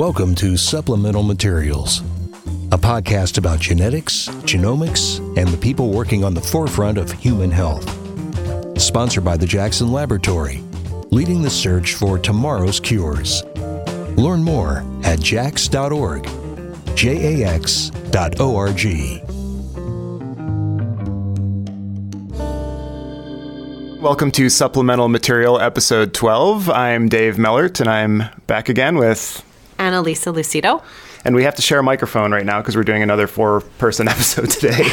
Welcome to Supplemental Materials, a podcast about genetics, genomics, and the people working on the forefront of human health. Sponsored by the Jackson Laboratory, leading the search for tomorrow's cures. Learn more at jax.org, jax.org. Welcome to Supplemental Material Episode 12. I'm Dave Mellert, and I'm back again with Annalisa Lucido. And we have to share a microphone right now because we're doing another four person episode today.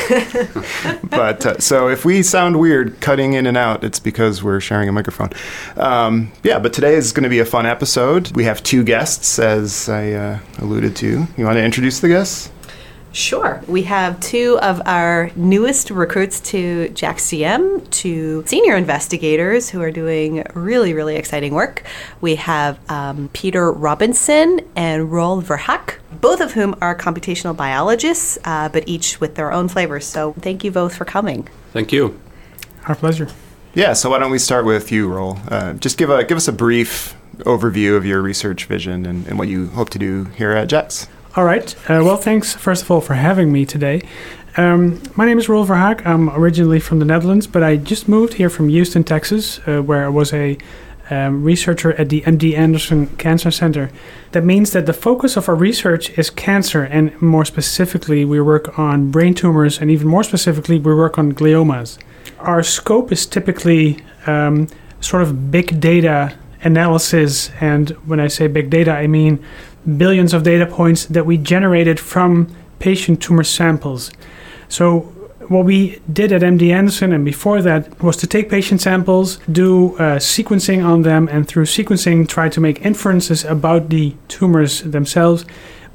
but uh, so if we sound weird cutting in and out, it's because we're sharing a microphone. Um, yeah, but today is going to be a fun episode. We have two guests, as I uh, alluded to. You want to introduce the guests? Sure. We have two of our newest recruits to JAX-GM, two senior investigators who are doing really, really exciting work. We have um, Peter Robinson and Roel Verhaak, both of whom are computational biologists, uh, but each with their own flavors. So thank you both for coming. Thank you. Our pleasure. Yeah, so why don't we start with you, Roel? Uh, just give, a, give us a brief overview of your research vision and, and what you hope to do here at JAX. All right. Uh, well, thanks, first of all, for having me today. Um, my name is Roel Verhaak. I'm originally from the Netherlands, but I just moved here from Houston, Texas, uh, where I was a um, researcher at the MD Anderson Cancer Center. That means that the focus of our research is cancer, and more specifically, we work on brain tumors, and even more specifically, we work on gliomas. Our scope is typically um, sort of big data analysis, and when I say big data, I mean billions of data points that we generated from patient tumor samples. So what we did at MD Anderson and before that was to take patient samples, do uh, sequencing on them, and through sequencing try to make inferences about the tumors themselves,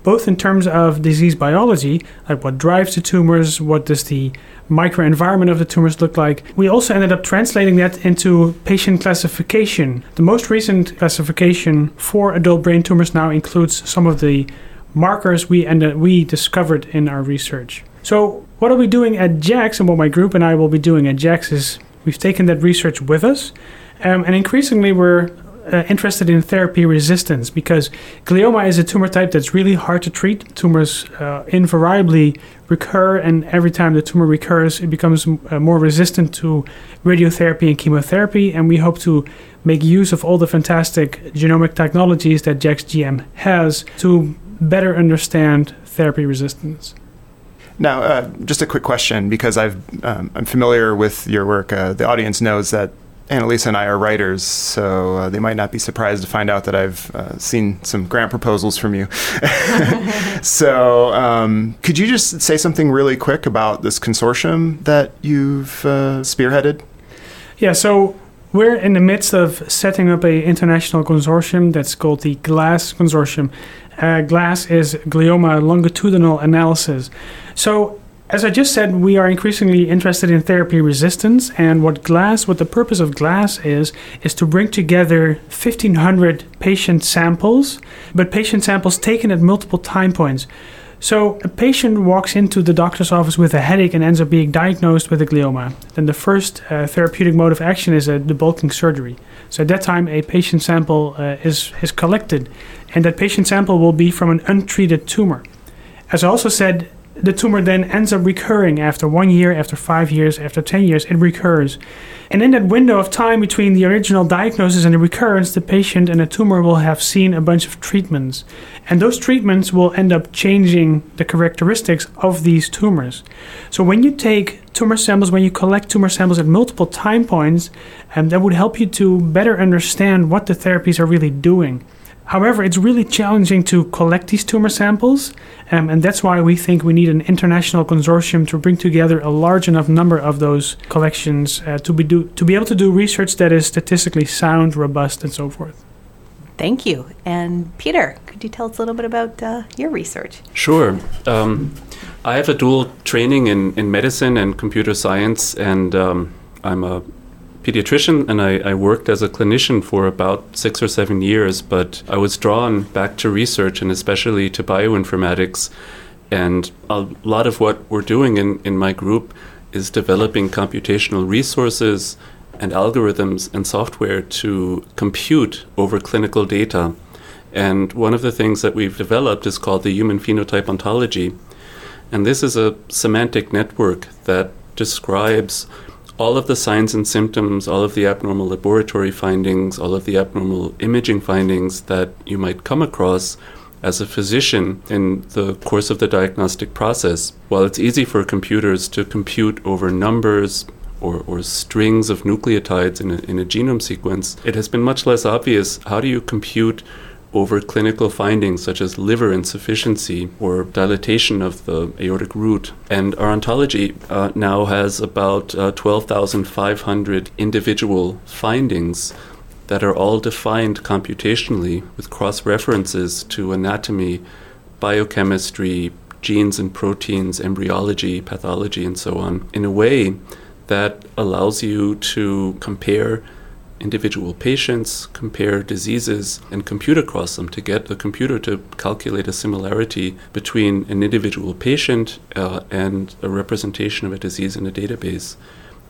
both in terms of disease biology, like what drives the tumors, what does the microenvironment of the tumors look like. We also ended up translating that into patient classification. The most recent classification for adult brain tumors now includes some of the markers we and we discovered in our research. So, what are we doing at JAX, and what my group and I will be doing at JAX is we've taken that research with us, um, and increasingly we're uh, interested in therapy resistance because glioma is a tumor type that's really hard to treat. Tumors uh, invariably recur, and every time the tumor recurs, it becomes uh, more resistant to radiotherapy and chemotherapy. And we hope to make use of all the fantastic genomic technologies that JAX-GM has to better understand therapy resistance. Now, uh, just a quick question because I've um, I'm familiar with your work. Uh, the audience knows that Annalisa and I are writers, so uh, they might not be surprised to find out that I've uh, seen some grant proposals from you. so, um, could you just say something really quick about this consortium that you've uh, spearheaded? Yeah, so we're in the midst of setting up an international consortium that's called the GLASS Consortium. Uh, GLASS is glioma longitudinal analysis. So as I just said, we are increasingly interested in therapy resistance, and what GLASS, what the purpose of GLASS is, is to bring together 1,500 patient samples, but patient samples taken at multiple time points. So a patient walks into the doctor's office with a headache and ends up being diagnosed with a glioma. Then the first uh, therapeutic mode of action is a debulking surgery. So at that time, a patient sample uh, is is collected, and that patient sample will be from an untreated tumor. As I also said, the tumor then ends up recurring after one year, after five years, after 10 years, it recurs. And in that window of time between the original diagnosis and the recurrence, the patient and the tumor will have seen a bunch of treatments. And those treatments will end up changing the characteristics of these tumors. So when you take tumor samples, when you collect tumor samples at multiple time points, um, that would help you to better understand what the therapies are really doing. However, it's really challenging to collect these tumor samples, um, and that's why we think we need an international consortium to bring together a large enough number of those collections uh, to be do to be able to do research that is statistically sound, robust, and so forth. Thank you. And Peter, could you tell us a little bit about uh, your research? Sure. Um, I have a dual training in, in medicine and computer science, and um, I'm a pediatrician and I, I, worked as a clinician for about six or seven years, but I was drawn back to research and especially to bioinformatics. And a lot of what we're doing in, in my group is developing computational resources and algorithms and software to compute over clinical data. And one of the things that we've developed is called the Human Phenotype Ontology. And this is a semantic network that describes all of the signs and symptoms, all of the abnormal laboratory findings, all of the abnormal imaging findings that you might come across as a physician in the course of the diagnostic process. While it's easy for computers to compute over numbers, or, or, strings of nucleotides in a, in a genome sequence, it has been much less obvious how do you compute over clinical findings such as liver insufficiency or dilatation of the aortic root. And our ontology uh, now has about uh, 12,500 individual findings that are all defined computationally with cross references to anatomy, biochemistry, genes and proteins, embryology, pathology, and so on, in a way that allows you to compare individual patients, compare diseases, and compute across them to get the computer to calculate a similarity between an individual patient uh, and a representation of a disease in a database.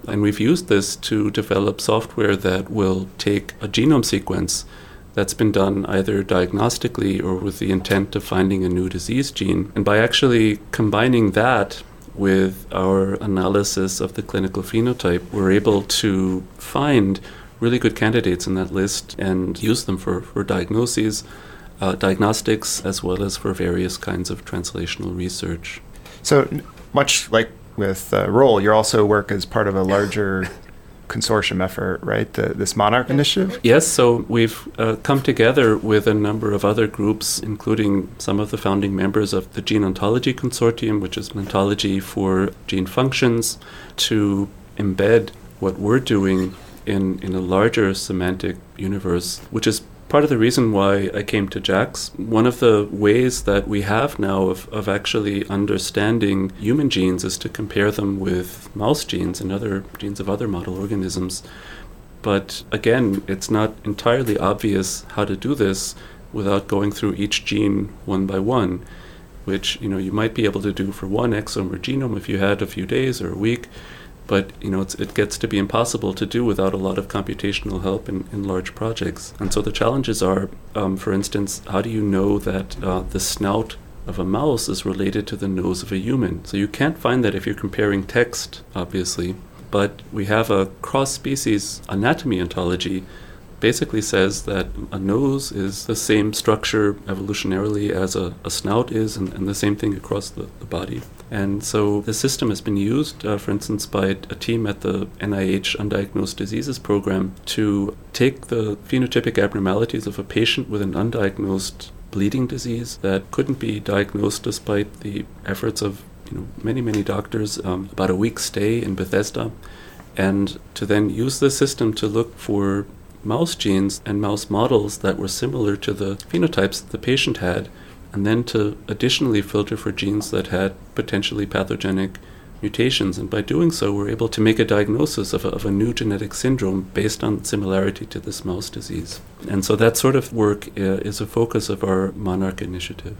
And we've used this to develop software that will take a genome sequence that's been done either diagnostically or with the intent of finding a new disease gene. And by actually combining that with our analysis of the clinical phenotype, we're able to find really good candidates in that list and use them for, for diagnoses, uh, diagnostics, as well as for various kinds of translational research. So, much like with uh, Roel, you also work as part of a larger consortium effort, right? The, this Monarch initiative? Yes, so we've uh, come together with a number of other groups, including some of the founding members of the Gene Ontology Consortium, which is an ontology for gene functions, to embed what we're doing in, in a larger semantic universe, which is part of the reason why I came to JAX. One of the ways that we have now of, of actually understanding human genes is to compare them with mouse genes and other genes of other model organisms. But again, it's not entirely obvious how to do this without going through each gene one by one, which you know you might be able to do for one exome or genome if you had a few days or a week but you know it gets to be impossible to do without a lot of computational help in, in large projects. And so the challenges are, um, for instance, how do you know that uh, the snout of a mouse is related to the nose of a human? So you can't find that if you're comparing text, obviously. But we have a cross-species anatomy ontology basically says that a nose is the same structure evolutionarily as a, a snout is, and, and, the same thing across the, the, body. And so the system has been used, uh, for instance, by a team at the NIH Undiagnosed Diseases Program to take the phenotypic abnormalities of a patient with an undiagnosed bleeding disease that couldn't be diagnosed despite the efforts of you know, many, many doctors, um, about a week's stay in Bethesda, and to then use the system to look for mouse genes and mouse models that were similar to the phenotypes that the patient had, and then to additionally filter for genes that had potentially pathogenic mutations. And by doing so, we're able to make a diagnosis of a, of a new genetic syndrome based on similarity to this mouse disease. And so that sort of work uh, is a focus of our Monarch initiative.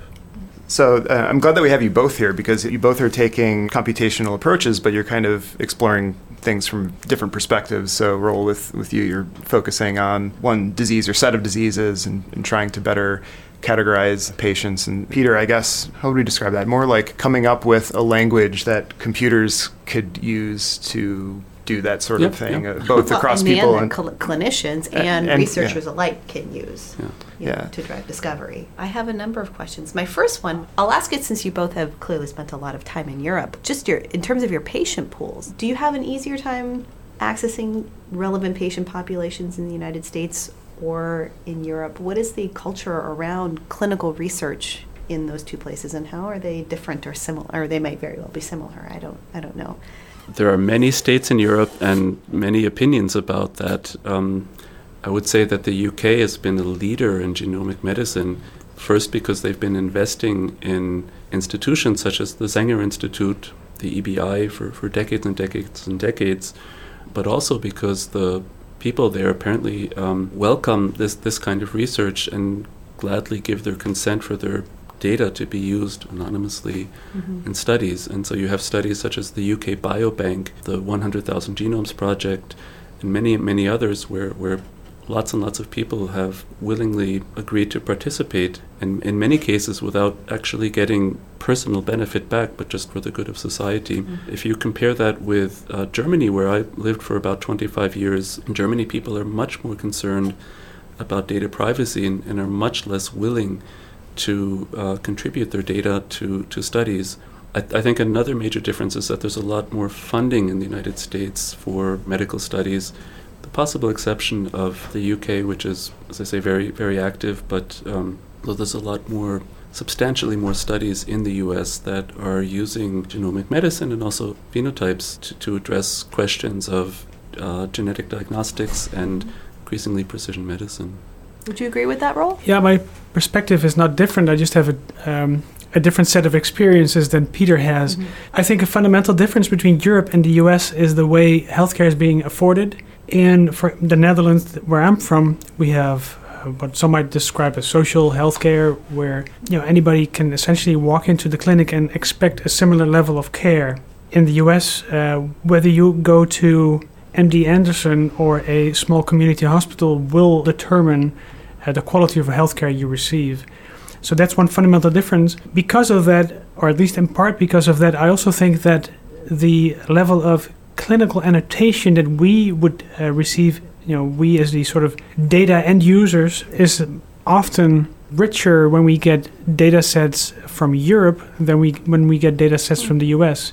So uh, I'm glad that we have you both here because you both are taking computational approaches, but you're kind of exploring things from different perspectives. So Roel with with you, you're focusing on one disease or set of diseases and, and trying to better categorize patients. And Peter, I guess, how would we describe that? More like coming up with a language that computers could use to do that sort of thing, uh, both well, across and people and cl- clinicians and, and researchers yeah. alike can use yeah. yeah. Know, to drive discovery. I have a number of questions. My first one, I'll ask it since you both have clearly spent a lot of time in Europe. Just your in terms of your patient pools, do you have an easier time accessing relevant patient populations in the United States or in Europe? What is the culture around clinical research in those two places, and how are they different or similar? Or they might very well be similar. I don't. I don't know there are many states in Europe and many opinions about that. Um, I would say that the UK has been a leader in genomic medicine, first because they've been investing in institutions such as the Sanger Institute, the EBI, for, for decades and decades and decades, but also because the people there apparently um, welcome this, this kind of research and gladly give their consent for their data to be used anonymously mm-hmm. in studies. And so you have studies such as the UK Biobank, the 100,000 Genomes Project, and many, many others where, where lots and lots of people have willingly agreed to participate, and in many cases without actually getting personal benefit back, but just for the good of society. Mm-hmm. If you compare that with uh, Germany, where I lived for about 25 years, in Germany people are much more concerned about data privacy and, and are much less willing to uh, contribute their data to, to studies. I, th- I, think another major difference is that there's a lot more funding in the United States for medical studies. The possible exception of the UK, which is, as I say, very, very active, but um, there's a lot more, substantially more studies in the US that are using genomic medicine and also phenotypes to, to address questions of uh, genetic diagnostics and increasingly precision medicine. Would you agree with that Roel? Yeah, my perspective is not different. I just have a, um, a different set of experiences than Peter has. Mm-hmm. I think a fundamental difference between Europe and the US is the way healthcare is being afforded. And for the Netherlands, where I'm from, we have uh, what some might describe as social healthcare, where you know anybody can essentially walk into the clinic and expect a similar level of care. In the US, uh, whether you go to MD Anderson or a small community hospital will determine uh, the quality of healthcare you receive. So that's one fundamental difference. Because of that, or at least in part because of that, I also think that the level of clinical annotation that we would uh, receive, you know, we as the sort of data end users, is often richer when we get data sets from Europe than we when we get data sets from the US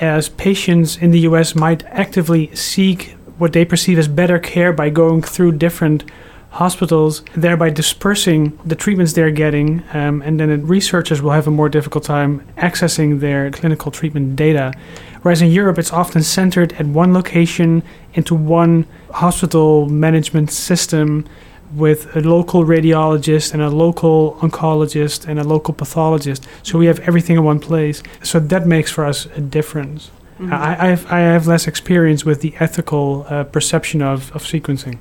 as patients in the US might actively seek what they perceive as better care by going through different hospitals, thereby dispersing the treatments they're getting, um, and then researchers will have a more difficult time accessing their clinical treatment data. Whereas in Europe, it's often centered at one location into one hospital management system with a local radiologist and a local oncologist and a local pathologist. So we have everything in one place. So that makes for us a difference. Mm-hmm. I, I, have, I have less experience with the ethical uh, perception of, of sequencing.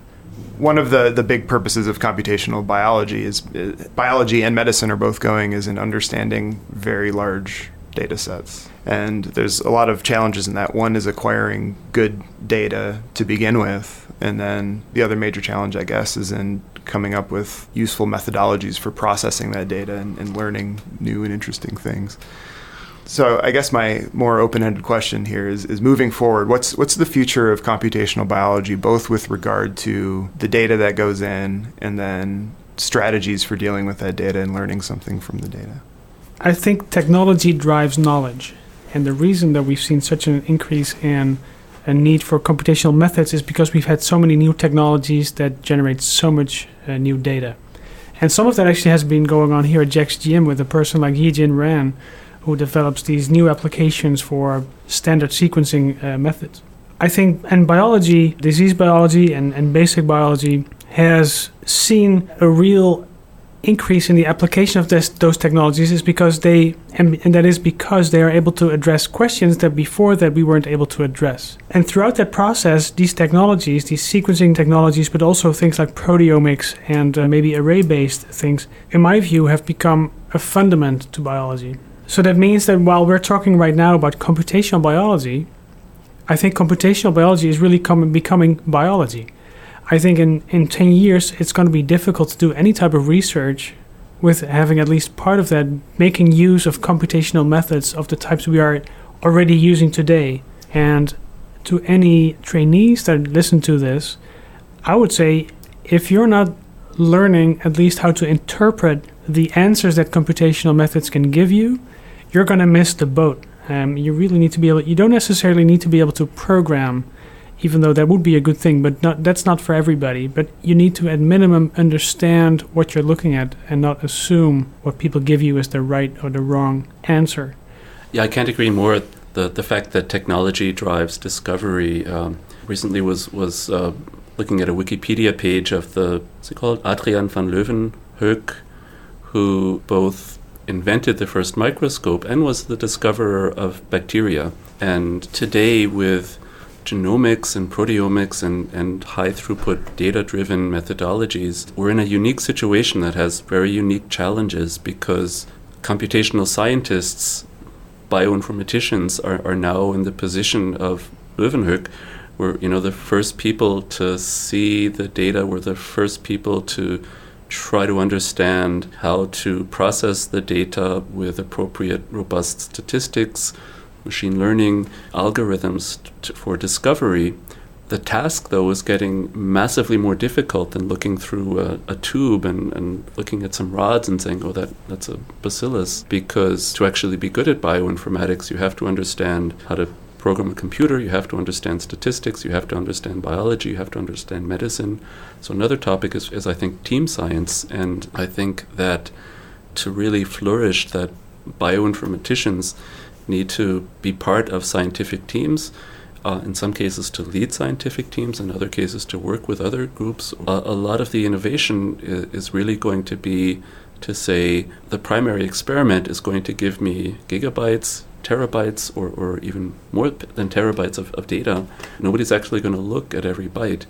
One of the, the big purposes of computational biology is uh, biology and medicine are both going is in understanding very large data sets. And there's a lot of challenges in that. One is acquiring good data to begin with and then the other major challenge, I guess, is in coming up with useful methodologies for processing that data and, and learning new and interesting things. So I guess my more open-ended question here is, is moving forward, what's what's the future of computational biology, both with regard to the data that goes in and then strategies for dealing with that data and learning something from the data? I think technology drives knowledge. And the reason that we've seen such an increase in a need for computational methods is because we've had so many new technologies that generate so much uh, new data. And some of that actually has been going on here at JaxGM with a person like Yijun Ruan, who develops these new applications for standard sequencing uh, methods. I think, and biology, disease biology, and, and basic biology has seen a real increase in the application of this, those technologies is because they and, and, that is because they are able to address questions that before that we weren't able to address. And throughout that process these technologies these sequencing technologies but also things like proteomics and uh, maybe array based things in my view have become a fundament to biology. So that means that while we're talking right now about computational biology i think computational biology is really com- becoming biology I think in, in 10 years, it's going to be difficult to do any type of research with having at least part of that making use of computational methods of the types we are already using today. And to any trainees that listen to this, I would say if you're not learning at least how to interpret the answers that computational methods can give you, you're going to miss the boat. Um, you really need to be able, you don't necessarily need to be able to program even though that would be a good thing, but not, that's not for everybody. But you need to, at minimum, understand what you're looking at and not assume what people give you as the right or the wrong answer. Yeah, I can't agree more. The the fact that technology drives discovery. Um, recently, was was uh, looking at a Wikipedia page of the what's it called Adrian van Leeuwenhoek, who both invented the first microscope and was the discoverer of bacteria. And today, with genomics and proteomics and, and high throughput data driven methodologies, we're in a unique situation that has very unique challenges because computational scientists, bioinformaticians, are, are now in the position of Leeuwenhoek, We're you know the first people to see the data. We're the first people to try to understand how to process the data with appropriate, robust statistics, machine learning, algorithms t- for discovery. The task, though, is getting massively more difficult than looking through a, a, tube and, and looking at some rods and saying, oh, that, that's a bacillus. Because to actually be good at bioinformatics, you have to understand how to program a computer, you have to understand statistics, you have to understand biology, you have to understand medicine. So, another topic is, is I think, team science. And I think that to really flourish, that bioinformaticians need to be part of scientific teams uh, in some cases to lead scientific teams, in other cases to work with other groups. Uh, a lot of the innovation is, is really going to be to say the primary experiment is going to give me gigabytes, terabytes, or, or even more than terabytes of, of data. Nobody's actually going to look at every byte.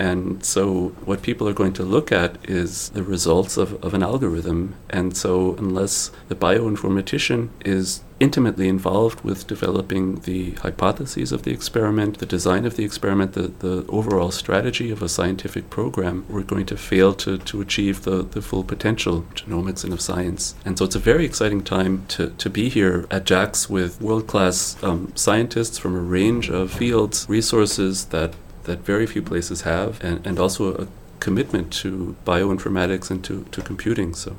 And so, what people are going to look at is the results of, of an algorithm. And so, unless the bioinformatician is intimately involved with developing the hypotheses of the experiment, the design of the experiment, the, the overall strategy of a scientific program, we're going to fail to, to achieve the, the full potential of genomics and of science. And so, it's a very exciting time to, to be here at JAX with world class um, scientists from a range of fields, resources that that very few places have, and, and also a commitment to bioinformatics and to, to computing. So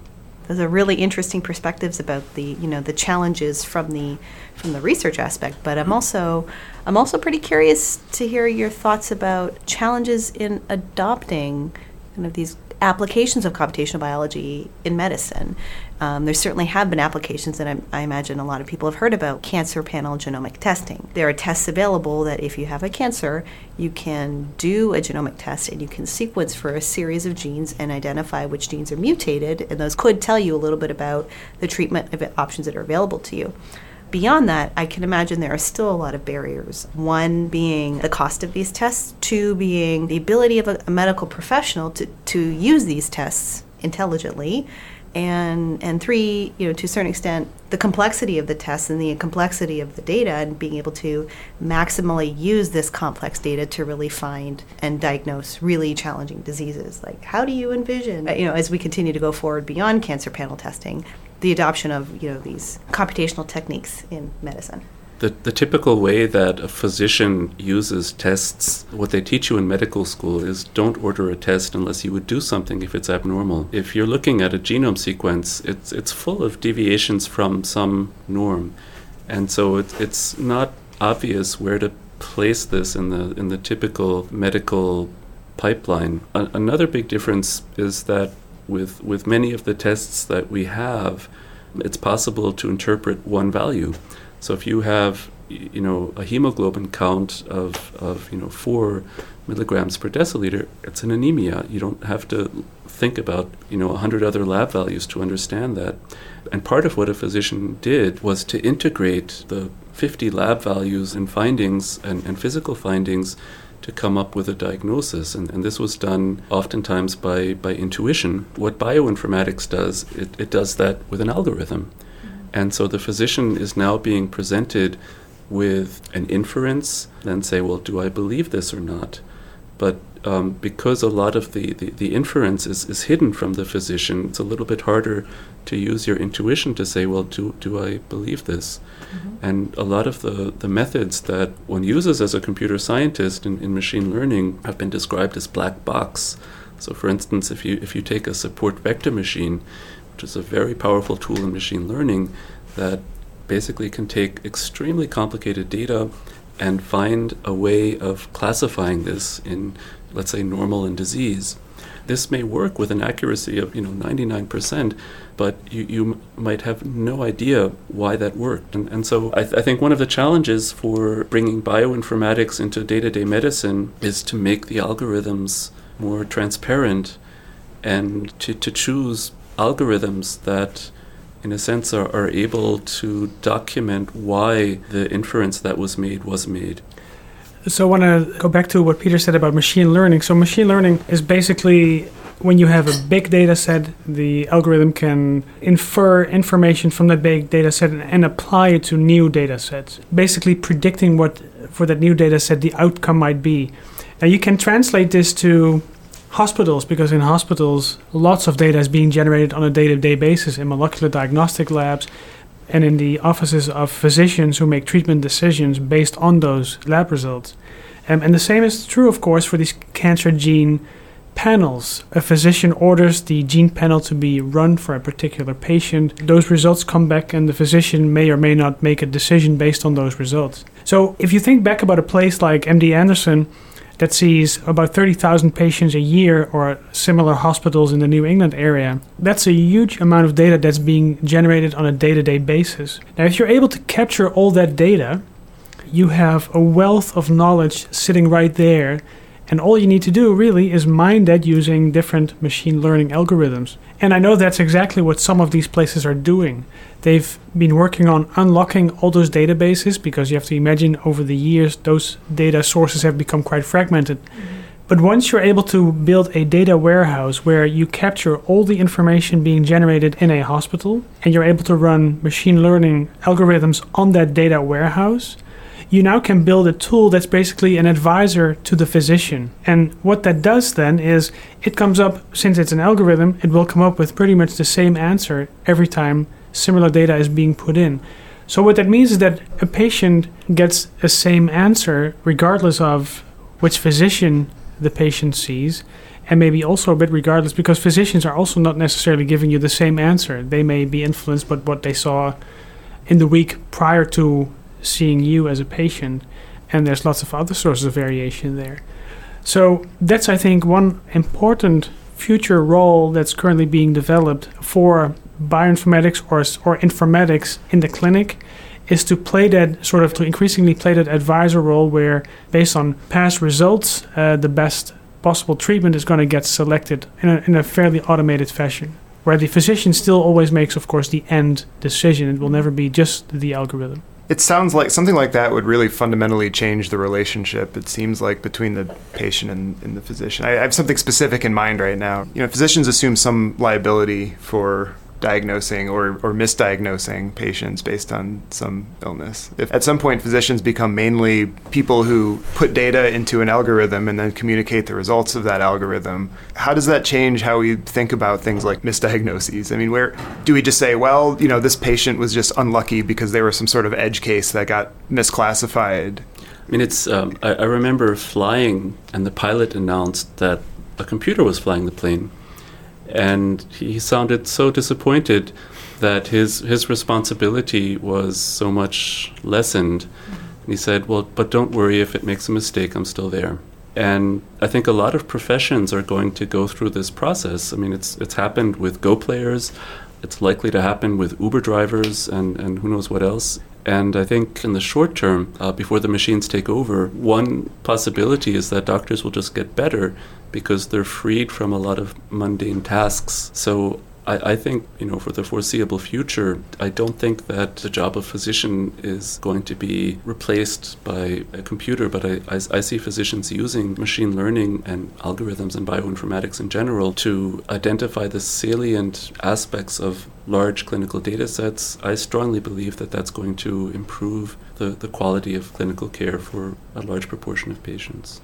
those are really interesting perspectives about the you know the challenges from the from the research aspect. But I'm mm-hmm. also I'm also pretty curious to hear your thoughts about challenges in adopting kind of these applications of computational biology in medicine. Um, there certainly have been applications that I, I, imagine a lot of people have heard about cancer panel genomic testing. There are tests available that if you have a cancer, you can do a genomic test and you can sequence for a series of genes and identify which genes are mutated, and those could tell you a little bit about the treatment options that are available to you beyond that, I can imagine there are still a lot of barriers. One being the cost of these tests, two being the ability of a, a medical professional to, to use these tests intelligently. And, and three, you know, to a certain extent, the complexity of the tests and the complexity of the data, and being able to maximally use this complex data to really find and diagnose really challenging diseases. Like, how do you envision, you know, as we continue to go forward beyond cancer panel testing, the adoption of you know these computational techniques in medicine. The, the typical way that a physician uses tests, what they teach you in medical school is don't order a test unless you would do something if it's abnormal. If you're looking at a genome sequence, it's, it's full of deviations from some norm. And so it, it's not obvious where to place this in the, in the typical medical pipeline. A, another big difference is that with, with many of the tests that we have, it's possible to interpret one value. So if you have you know a hemoglobin count of, of you know four milligrams per deciliter, it's an anemia. You don't have to think about you know a hundred other lab values to understand that. And part of what a physician did was to integrate the 50 lab values and findings and, and physical findings to come up with a diagnosis. And, and this was done oftentimes by, by intuition. What bioinformatics does, it, it does that with an algorithm. And so the physician is now being presented with an inference, then say, well, do I believe this or not? But um, because a lot of the, the, the, inference is, is hidden from the physician, it's a little bit harder to use your intuition to say, well, do, do I believe this? Mm-hmm. And a lot of the, the methods that one uses as a computer scientist in, in machine learning have been described as black box. So, for instance, if you, if you take a support vector machine, which is a very powerful tool in machine learning that basically can take extremely complicated data and find a way of classifying this in, let's say, normal and disease. This may work with an accuracy of you know 99%, but you, you might have no idea why that worked. And, and so I, th- I think one of the challenges for bringing bioinformatics into day-to-day medicine is to make the algorithms more transparent and to, to choose algorithms that in a sense, are, are able to document why the inference that was made was made. So I want to go back to what Peter said about machine learning. So machine learning is basically when you have a big data set, the algorithm can infer information from that big data set and, and apply it to new data sets, basically predicting what for that new data set the outcome might be. Now you can translate this to hospitals because in hospitals lots of data is being generated on a day-to-day basis in molecular diagnostic labs and in the offices of physicians who make treatment decisions based on those lab results. Um, and the same is true, of course, for these cancer gene panels. A physician orders the gene panel to be run for a particular patient. Those results come back, and the physician may or may not make a decision based on those results. So, if you think back about a place like MD Anderson, that sees about 30,000 patients a year or similar hospitals in the New England area. That's a huge amount of data that's being generated on a day to day basis. Now, if you're able to capture all that data, you have a wealth of knowledge sitting right there. And all you need to do really is mine that using different machine learning algorithms. And I know that's exactly what some of these places are doing. They've been working on unlocking all those databases because you have to imagine over the years those data sources have become quite fragmented. Mm-hmm. But once you're able to build a data warehouse where you capture all the information being generated in a hospital and you're able to run machine learning algorithms on that data warehouse, you now can build a tool that's basically an advisor to the physician. And what that does then is it comes up, since it's an algorithm, it will come up with pretty much the same answer every time similar data is being put in. So what that means is that a patient gets the same answer regardless of which physician the patient sees, and maybe also a bit regardless because physicians are also not necessarily giving you the same answer. They may be influenced by what they saw in the week prior to seeing you as a patient, and there's lots of other sources of variation there. So that's I think one important future role that's currently being developed for bioinformatics or, or informatics in the clinic is to play that sort of to increasingly play that advisor role where based on past results uh, the best possible treatment is going to get selected in a, in a fairly automated fashion where the physician still always makes of course the end decision it will never be just the algorithm it sounds like something like that would really fundamentally change the relationship. It seems like between the patient and, and the physician. I, I have something specific in mind right now. You know, physicians assume some liability for diagnosing or, or misdiagnosing patients based on some illness. If at some point physicians become mainly people who put data into an algorithm and then communicate the results of that algorithm, how does that change how we think about things like misdiagnoses? I mean, where do we just say, well, you know, this patient was just unlucky because they were some sort of edge case that got misclassified? I mean, it's. Um, I, I remember flying, and the pilot announced that a computer was flying the plane and he sounded so disappointed that his his responsibility was so much lessened. And he said, "Well, but don't worry if it makes a mistake, I'm still there." And I think a lot of professions are going to go through this process. I mean, it's it's happened with Go players. It's likely to happen with Uber drivers and, and who knows what else. And I think in the short term, uh, before the machines take over, one possibility is that doctors will just get better because they're freed from a lot of mundane tasks. So I, I, think, you know, for the foreseeable future, I don't think that the job of physician is going to be replaced by a computer, but I, I, I see physicians using machine learning and algorithms and bioinformatics in general to identify the salient aspects of large clinical data sets. I strongly believe that that's going to improve the, the quality of clinical care for a large proportion of patients.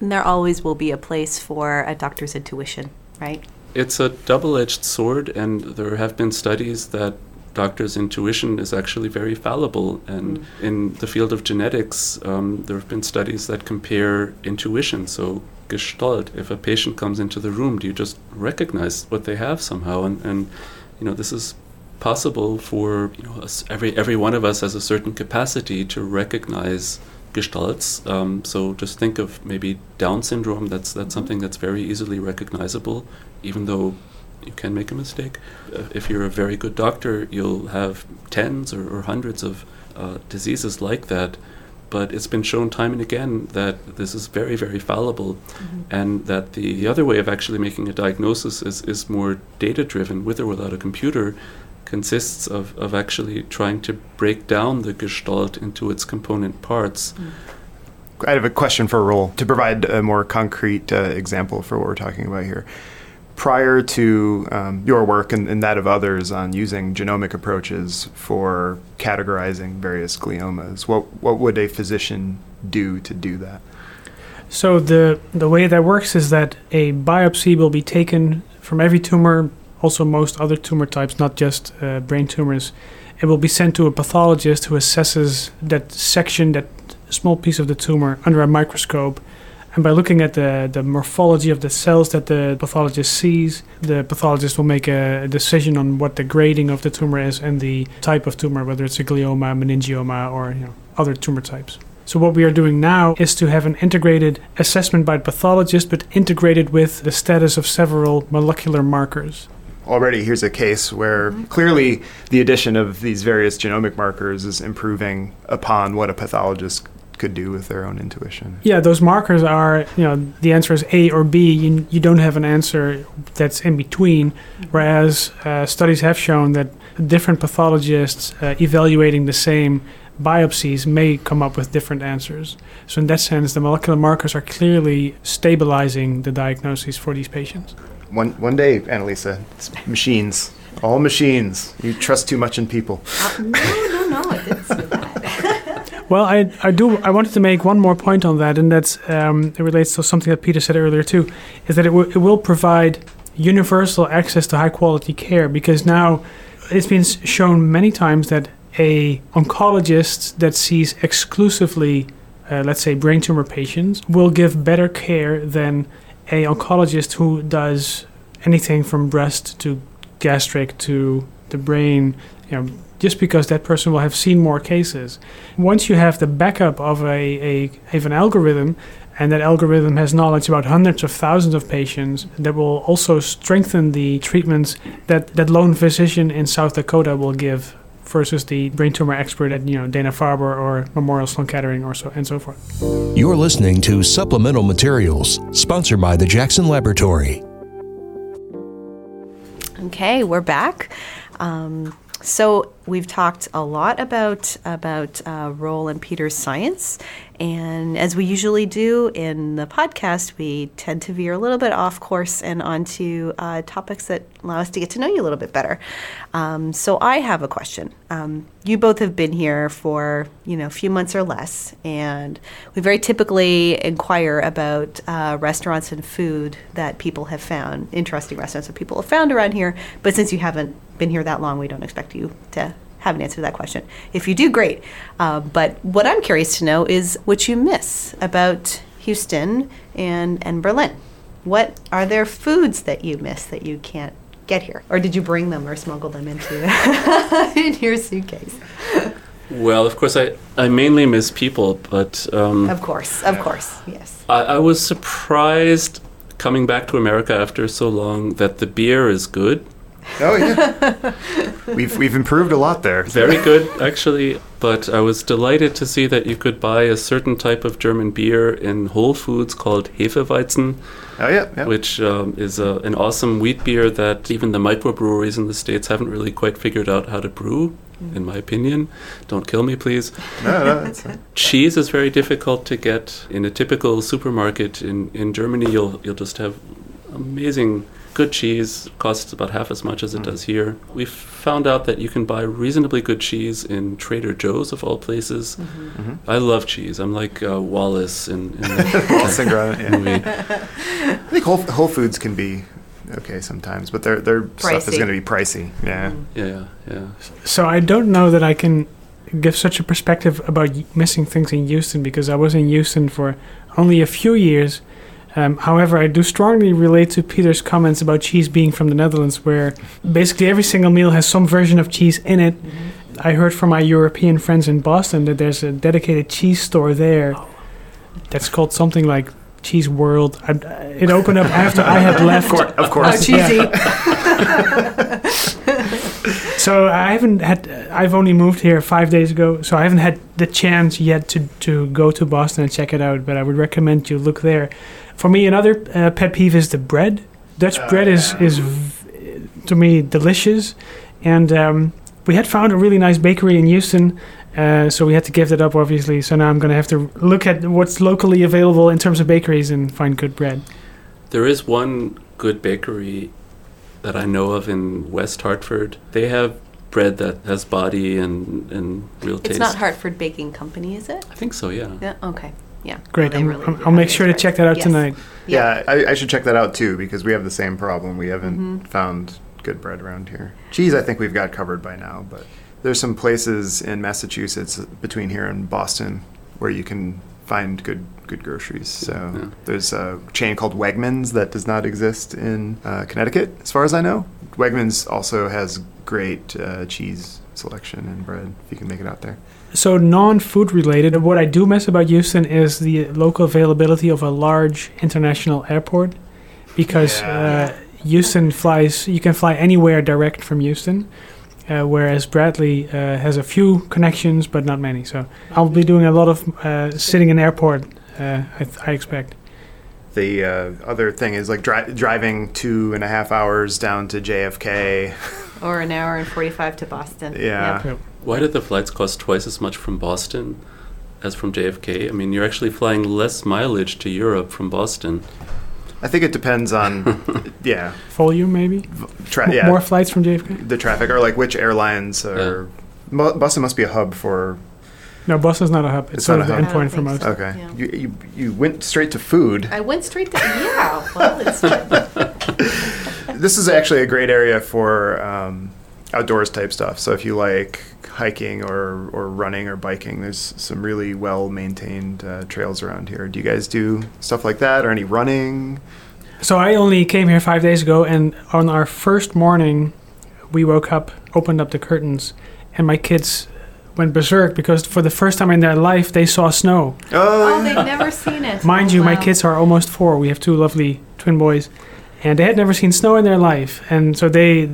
And there always will be a place for a doctor's intuition, right? It's a double-edged sword, and there have been studies that doctors' intuition is actually very fallible. And mm. in the field of genetics, um, there have been studies that compare intuition. So, gestalt, if a patient comes into the room, do you just recognize what they have somehow? And, and you know, this is possible for you know us, every every one of us has a certain capacity to recognize gestalts. Um, so just think of maybe Down syndrome. That's that's mm-hmm. something that's very easily recognizable even though you can make a mistake. Uh, if you're a very good doctor, you'll have tens or, or hundreds of uh, diseases like that. But it's been shown time and again that this is very, very fallible, mm-hmm. and that the, the other way of actually making a diagnosis is, is more data driven, with or without a computer, consists of, of actually trying to break down the gestalt into its component parts. Mm. I have a question for Roel to provide a more concrete uh, example for what we're talking about here prior to um, your work and, and that of others on using genomic approaches for categorizing various gliomas, what, what would a physician do to do that? So the the way that works is that a biopsy will be taken from every tumor, also most other tumor types, not just uh, brain tumors. It will be sent to a pathologist who assesses that section, that small piece of the tumor under a microscope. And by looking at the, the morphology of the cells that the pathologist sees, the pathologist will make a decision on what the grading of the tumor is and the type of tumor, whether it's a glioma, meningioma, or you know, other tumor types. So what we are doing now is to have an integrated assessment by pathologist, but integrated with the status of several molecular markers. Already, here's a case where clearly the addition of these various genomic markers is improving upon what a pathologist could do with their own intuition. Yeah, those markers are, you know, the answer is A or B. You, you don't have an answer that's in between. Whereas uh, studies have shown that different pathologists uh, evaluating the same biopsies may come up with different answers. So, in that sense, the molecular markers are clearly stabilizing the diagnoses for these patients. One, one day, Annalisa, it's machines, all machines. You trust too much in people. Uh, no, no, no, I didn't. Well, I, I do. I wanted to make one more point on that, and that's um, it relates to something that Peter said earlier too, is that it, w- it will provide universal access to high quality care because now it's been shown many times that a oncologist that sees exclusively, uh, let's say, brain tumor patients will give better care than a oncologist who does anything from breast to gastric to the brain. You know, just because that person will have seen more cases. Once you have the backup of a, a an algorithm, and that algorithm has knowledge about hundreds of thousands of patients, that will also strengthen the treatments that that lone physician in South Dakota will give versus the brain tumor expert at you know Dana Farber or Memorial Sloan Kettering or so and so forth. You're listening to Supplemental Materials, sponsored by the Jackson Laboratory. Okay, we're back. Um, so we've talked a lot about about uh, Roel and Peter's science, and as we usually do in the podcast, we tend to veer a little bit off course and onto uh, topics that allow us to get to know you a little bit better. Um, so I have a question. Um, you both have been here for you know a few months or less, and we very typically inquire about uh, restaurants and food that people have found, interesting restaurants that people have found around here. But since you haven't been here that long, we don't expect you to have an answer to that question. If you do, great. Uh, but what I'm curious to know is what you miss about Houston and, and Berlin. What are there foods that you miss that you can't get here? Or did you bring them or smuggle them into in your suitcase? Well, of course, I, I mainly miss people, but um, Of course, of course, yes. I, I was surprised coming back to America after so long that the beer is good. Oh yeah, we've we've improved a lot there. Very good, actually. But I was delighted to see that you could buy a certain type of German beer in Whole Foods called Hefeweizen, Oh yeah, yeah. which um, is a, an awesome wheat beer that even the microbreweries in the States haven't really quite figured out how to brew, in my opinion. Don't kill me, please. no, no, it's, Cheese is very difficult to get in a typical supermarket in, in Germany. You'll you'll just have amazing good cheese. Costs about half as much as it mm. does here. We've found out that you can buy reasonably good cheese in Trader Joe's of all places. Mm-hmm. Mm-hmm. I love cheese. I'm like uh, Wallace in, in the Wallace and Gromit, yeah. movie. I think Whole, Whole Foods can be okay sometimes, but their their stuff is going to be pricey. Yeah. Mm-hmm. Yeah, yeah. So I don't know that I can give such a perspective about y- missing things in Houston because I was in Houston for only a few years. Um, however, I do strongly relate to Peter's comments about cheese being from the Netherlands, where basically every single meal has some version of cheese in it. I heard from my European friends in Boston that there's a dedicated cheese store there that's called something like Cheese World. I, it opened up after I had left. Of course, of course. Oh, course. cheesy. So I haven't had. I've only moved here five days ago, so I haven't had the chance yet to to go to Boston and check it out. But I would recommend you look there. For me, another uh, pet peeve is the bread. Dutch bread is is v- to me delicious, and um, we had found a really nice bakery in Houston. Uh, so we had to give that up, obviously. So now I'm going to have to look at what's locally available in terms of bakeries and find good bread. There is one good bakery that I know of in West Hartford. They have bread that has body and, and real taste. It's not Hartford Baking Company, is it? I think so, yeah. Yeah. Okay. Yeah. Great. They I'm, really I'm, I'll make sure to check that out Yes. tonight. Yeah, I, I should check that out too because we have the same problem. We haven't Mm-hmm. found good bread around here. Cheese, I think we've got covered by now, but there's some places in Massachusetts between here and Boston where you can find good good groceries. So Yeah. there's a chain called Wegmans that does not exist in uh, Connecticut, as far as I know. Wegmans also has great uh, cheese selection and bread if you can make it out there. So non-food related, what I do miss about Houston is the local availability of a large international airport, because Yeah. uh, Houston flies. You can fly anywhere direct from Houston, uh, whereas Bradley uh, has a few connections, but not many. So I'll be doing a lot of uh, sitting in airport. Uh, I, th- I expect. The uh, other thing is like dri- driving two and a half hours down to JFK. Or an hour and 45 to Boston. Yeah. Yep. Why did the flights cost twice as much from Boston as from JFK? I mean, you're actually flying less mileage to Europe from Boston. I think it depends on, yeah, Volume maybe. tra- M- yeah, More flights from JFK. the traffic or like which airlines are. Mo- Boston must be a hub for. No, Boston's not a hub. It's, It's sort not of a the hub. endpoint for most. think Okay, Yeah. you, you you went straight to food. I went straight to, yeah, well, it's, This is actually a great area for um, outdoors type stuff. So if you like hiking or or running or biking, there's some really well maintained uh, trails around here. Do you guys do stuff like that or any running? So I only came here five days ago, and on our first morning, we woke up, opened up the curtains, and my kids went berserk because for the first time in their life they saw snow. oh, they've never seen it. Mind Oh, you, my kids are almost four. We have two lovely twin boys, and they had never seen snow in their life, and so they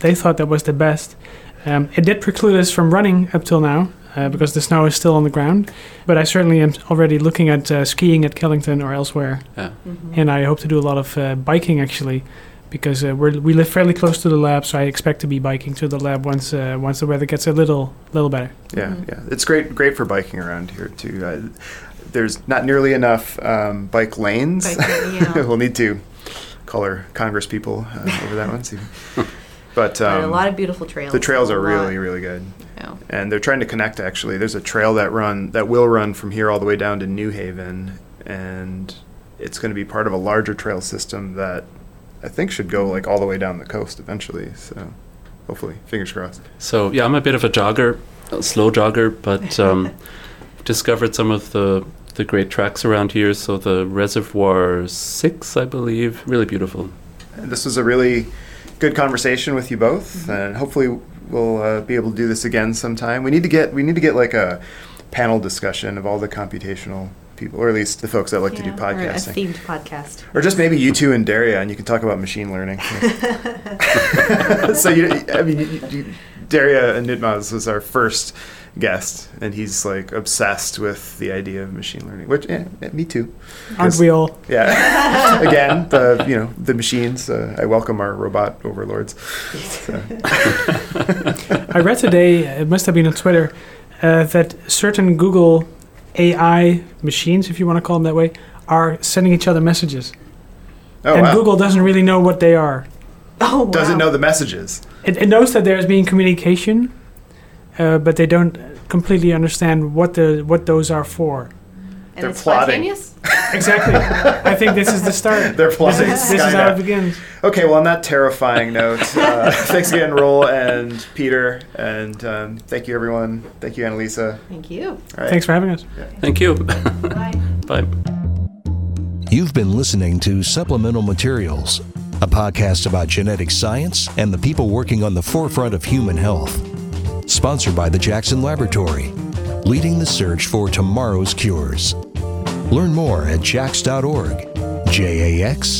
they thought that was the best. Um, it did preclude us from running up till now uh, because the snow is still on the ground, but I certainly am already looking at uh, skiing at Killington or elsewhere, Yeah. Mhm. and I hope to do a lot of uh, biking actually. Because uh, we're, we live fairly close to the lab, so I expect to be biking to the lab once uh, once the weather gets a little little better. Yeah, Mhm. yeah, it's great great for biking around here too. Uh, there's not nearly enough um, bike lanes. Bike lane, yeah. we'll need to call our Congress people uh, over that one. See. But But a um, lot of beautiful trails. the trails are really really good, Yeah. and they're trying to connect. Actually, there's a trail that run that will run from here all the way down to New Haven, and it's going to be part of a larger trail system that I think should go like all the way down the coast eventually. So hopefully, fingers crossed. So yeah, I'm a bit of a jogger, a slow jogger, but um, discovered some of the the great tracks around here. So the Reservoir Six, I believe, really beautiful. And This was a really good conversation with you both, and hopefully we'll uh, be able to do this again sometime. We need to get we need to get like a panel discussion of all the computational people, or at least the folks that like to do Yeah, Or a themed podcast. or just maybe you two and Daria, and you can talk about machine learning. so you, I mean, you, you, Daria and Nitmaz was our first guest, and he's like obsessed with the idea of machine learning. Which, yeah, me too. Aren't 'Cause- we all? Yeah. Again, the you know the machines. Uh, I welcome our robot overlords. So, I read today, it must have been on Twitter, uh, that certain Google AI machines, if you want to call them that way, are sending each other messages. oh and wow. Google doesn't really know what they are. Oh, wow. doesn't know the messages. It, it knows that there's being communication, uh, but they don't completely understand what the what those are for. And They're it's plotting. spontaneous? Exactly. I think this is the start. They're This plotting is, this is how it begins. Okay, well, on that terrifying note, uh, thanks again, Roel and Peter, and um, thank you, everyone. Thank you, Annalisa. Thank you. All right. Thanks for having us. Thank you. Bye. Bye. You've been listening to Supplemental Materials, a podcast about genetic science and the people working on the forefront of human health. Sponsored by the Jackson Laboratory, leading the search for tomorrow's cures. Learn more at jax.org, jax.org.